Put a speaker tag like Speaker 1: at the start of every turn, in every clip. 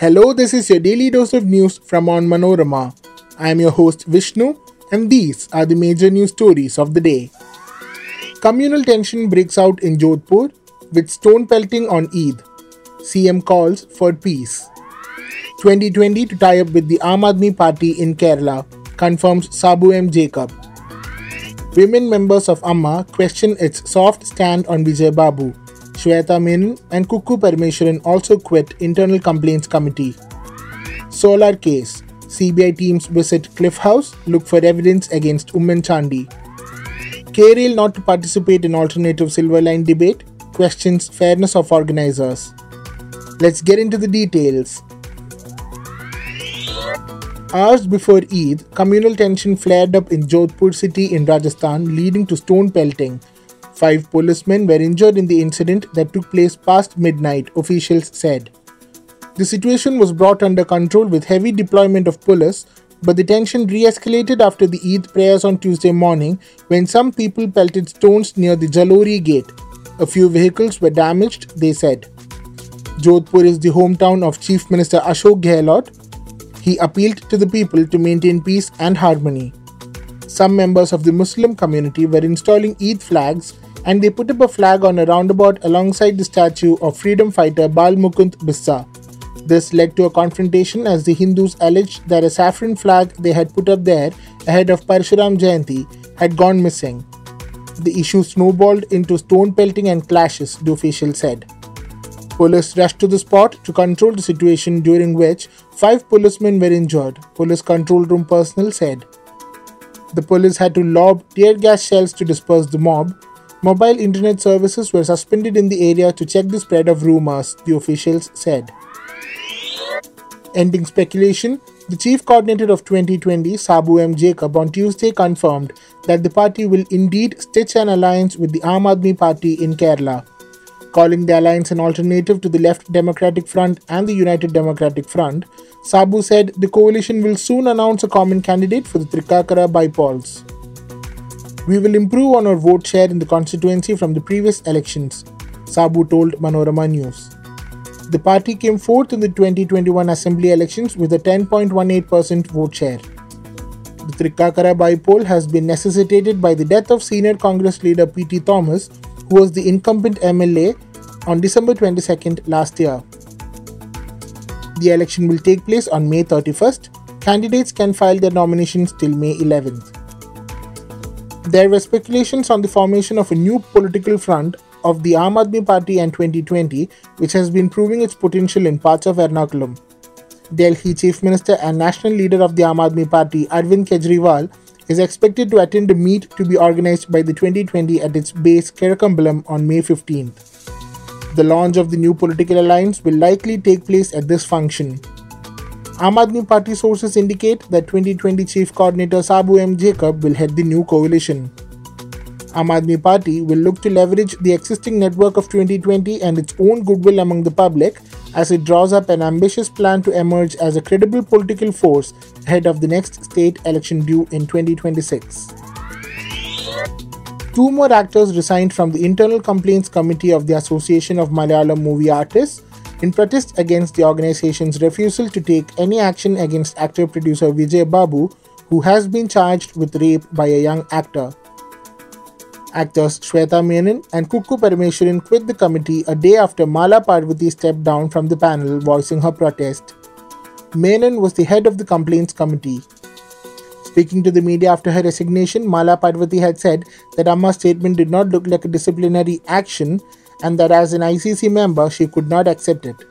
Speaker 1: Hello, this is your daily dose of news from Onmanorama. I am your host Vishnu, and these are the major news stories of the day. Communal tension breaks out in Jodhpur with stone pelting on Eid. CM calls for peace. 2020 to tie up with the Aam Aadmi Party in Kerala, confirms Sabu M. Jacob. Women members of Amma question its soft stand on Vijay Babu. Shweta Menon and Kukku Parameswaran also quit Internal Complaints Committee. Solar case. CBI teams visit Cliff House, look for evidence against Oommen Chandy. KRail not to participate in alternative silver line debate, questions fairness of organizers. Let's get into the details. Hours before Eid, communal tension flared up in Jodhpur city in Rajasthan, leading to stone pelting. Five policemen were injured in the incident that took place past midnight, officials said. The situation was brought under control with heavy deployment of police, but the tension re escalated after the Eid prayers on Tuesday morning when some people pelted stones near the Jalori gate. A few vehicles were damaged, they said. Jodhpur is the hometown of Chief Minister Ashok Gehlot. He appealed to the people to maintain peace and harmony. Some members of the Muslim community were installing Eid flags and they put up a flag on a roundabout alongside the statue of freedom fighter Bal Mukund Bissa. This led to a confrontation as the Hindus alleged that a saffron flag they had put up there ahead of Parshuram Jayanti had gone missing. The issue snowballed into stone pelting and clashes, the official said. Police rushed to the spot to control the situation, during which five policemen were injured, police control room personnel said. The police had to lob tear gas shells to disperse the mob, Mobile internet services were suspended in the area to check the spread of rumors, the officials said. Ending speculation, the chief coordinator of 2020, Sabu M. Jacob, on Tuesday confirmed that the party will indeed stitch an alliance with the Aam Aadmi Party in Kerala. Calling the alliance an alternative to the Left Democratic Front and the United Democratic Front, Sabu said the coalition will soon announce a common candidate for the Trikakara bypolls. We will improve on our vote share in the constituency from the previous elections, Sabu told Manorama News. The party came fourth in the 2021 assembly elections with a 10.18% vote share. The Trikakara bypoll has been necessitated by the death of senior Congress leader P.T. Thomas, who was the incumbent MLA on December 22nd last year. The election will take place on May 31st. Candidates can file their nominations till May 11th. There were speculations on the formation of a new political front of the Aam Aadmi Party and 2020, which has been proving its potential in parts of Ernakulam. Delhi Chief Minister and National Leader of the Aam Aadmi Party, Arvind Kejriwal, is expected to attend a meet to be organized by the 2020 at its base Kizhakkambalam on May 15th. The launch of the new political alliance will likely take place at this function. Aam Aadmi Party sources indicate that 2020 Chief Coordinator Sabu M. Jacob will head the new coalition. Aam Aadmi Party will look to leverage the existing network of 2020 and its own goodwill among the public as it draws up an ambitious plan to emerge as a credible political force ahead of the next state election due in 2026. Two more actors resigned from the Internal Complaints Committee of the Association of Malayalam Movie Artists in protest against the organization's refusal to take any action against actor producer Vijay Babu, who has been charged with rape by a young actor. Actors Shweta Menon and Kukku Parameswaran quit the committee a day after Mala Parvati stepped down from the panel voicing her protest. Menon was the head of the complaints committee. Speaking to the media after her resignation, Mala Parvati had said that Amma's statement did not look like a disciplinary action and that as an ICC member, she could not accept it.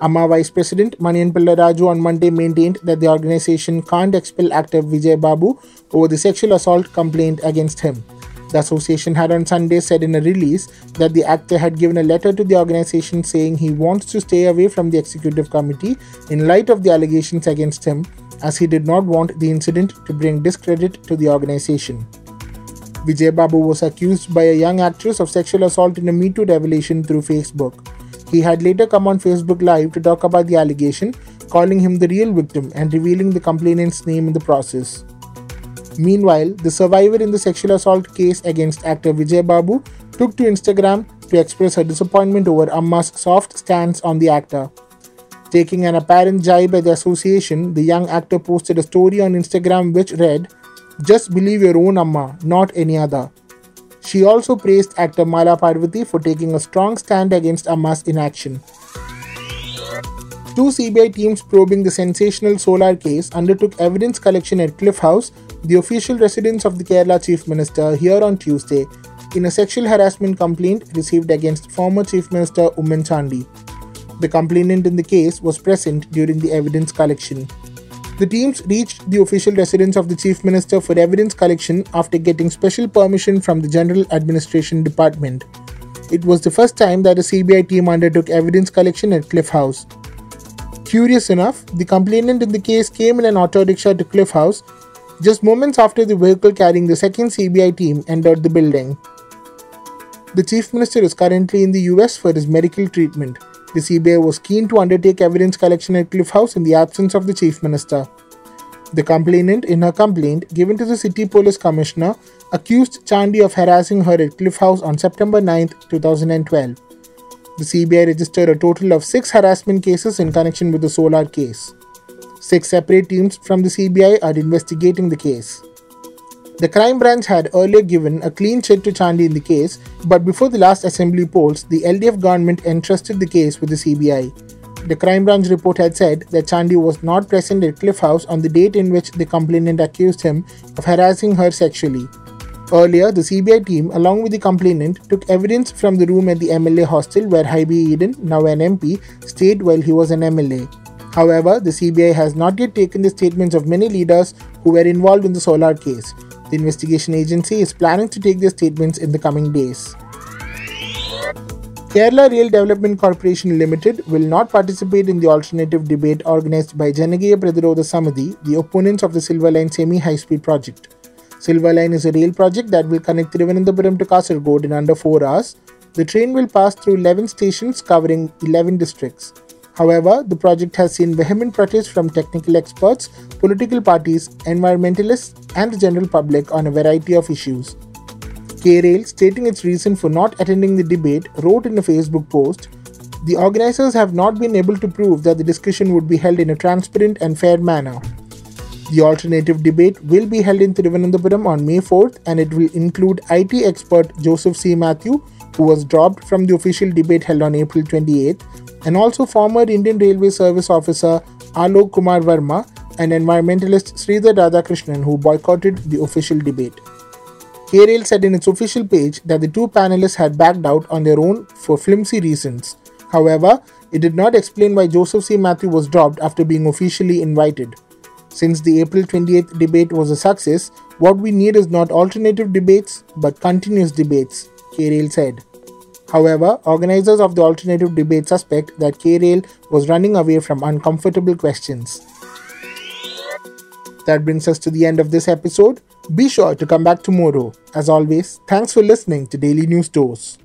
Speaker 1: Amma Vice President Manian Raju on Monday maintained that the organization can't expel actor Vijay Babu over the sexual assault complaint against him. The association had on Sunday said in a release that the actor had given a letter to the organization saying he wants to stay away from the executive committee in light of the allegations against him, as he did not want the incident to bring discredit to the organization. Vijay Babu was accused by a young actress of sexual assault in a Me Too revelation through Facebook. He had later come on Facebook Live to talk about the allegation, calling him the real victim and revealing the complainant's name in the process. Meanwhile, the survivor in the sexual assault case against actor Vijay Babu took to Instagram to express her disappointment over Amma's soft stance on the actor. Taking an apparent jibe at the association, the young actor posted a story on Instagram which read, Just believe your own Amma, not any other. She also praised actor Mala Parvati for taking a strong stand against Amma's inaction. Two CBI teams probing the sensational solar case undertook evidence collection at Cliff House, the official residence of the Kerala Chief Minister, here on Tuesday, in a sexual harassment complaint received against former Chief Minister Oommen Chandy. The complainant in the case was present during the evidence collection. The teams reached the official residence of the Chief Minister for evidence collection after getting special permission from the General Administration Department. It was the first time that a CBI team undertook evidence collection at Cliff House. Curious enough, the complainant in the case came in an auto rickshaw to Cliff House just moments after the vehicle carrying the second CBI team entered the building. The Chief Minister is currently in the US for his medical treatment. The CBI was keen to undertake evidence collection at Cliff House in the absence of the Chief Minister. The complainant, in her complaint given to the City Police Commissioner, accused Chandy of harassing her at Cliff House on September 9, 2012. The CBI registered a total of six harassment cases in connection with the solar case. Six separate teams from the CBI are investigating the case. The crime branch had earlier given a clean check to Chandy in the case, but before the last assembly polls, the LDF government entrusted the case with the CBI. The crime branch report had said that Chandy was not present at Cliff House on the date in which the complainant accused him of harassing her sexually. Earlier, the CBI team, along with the complainant, took evidence from the room at the MLA hostel where Hibi Eden, now an MP, stayed while he was an MLA. However, the CBI has not yet taken the statements of many leaders who were involved in the solar case. The investigation agency is planning to take their statements in the coming days. Kerala Rail Development Corporation Limited will not participate in the alternative debate organized by Janakiya Prathirodha Samiti, the opponents of the Silver Line semi high speed project. Silver Line is a rail project that will connect Thiruvananthapuram to Kasaragod in under 4 hours. The train will pass through 11 stations covering 11 districts. However, the project has seen vehement protests from technical experts, political parties, environmentalists, and the general public on a variety of issues. K-Rail, stating its reason for not attending the debate, wrote in a Facebook post, The organizers have not been able to prove that the discussion would be held in a transparent and fair manner. The alternative debate will be held in Thiruvananthapuram on May 4th and it will include IT expert Joseph C. Mathew, who was dropped from the official debate held on April 28th, and also former Indian Railway Service officer Alok Kumar Verma and environmentalist Sridhar Radhakrishnan, who boycotted the official debate. KRail said in its official page that the two panelists had backed out on their own for flimsy reasons. However, it did not explain why Joseph C. Mathew was dropped after being officially invited. Since the April 28th debate was a success, what we need is not alternative debates but continuous debates, KRail said. However, organizers of the alternative debate suspect that K Rail was running away from uncomfortable questions. That brings us to the end of this episode. Be sure to come back tomorrow. As always, thanks for listening to Daily News Dose.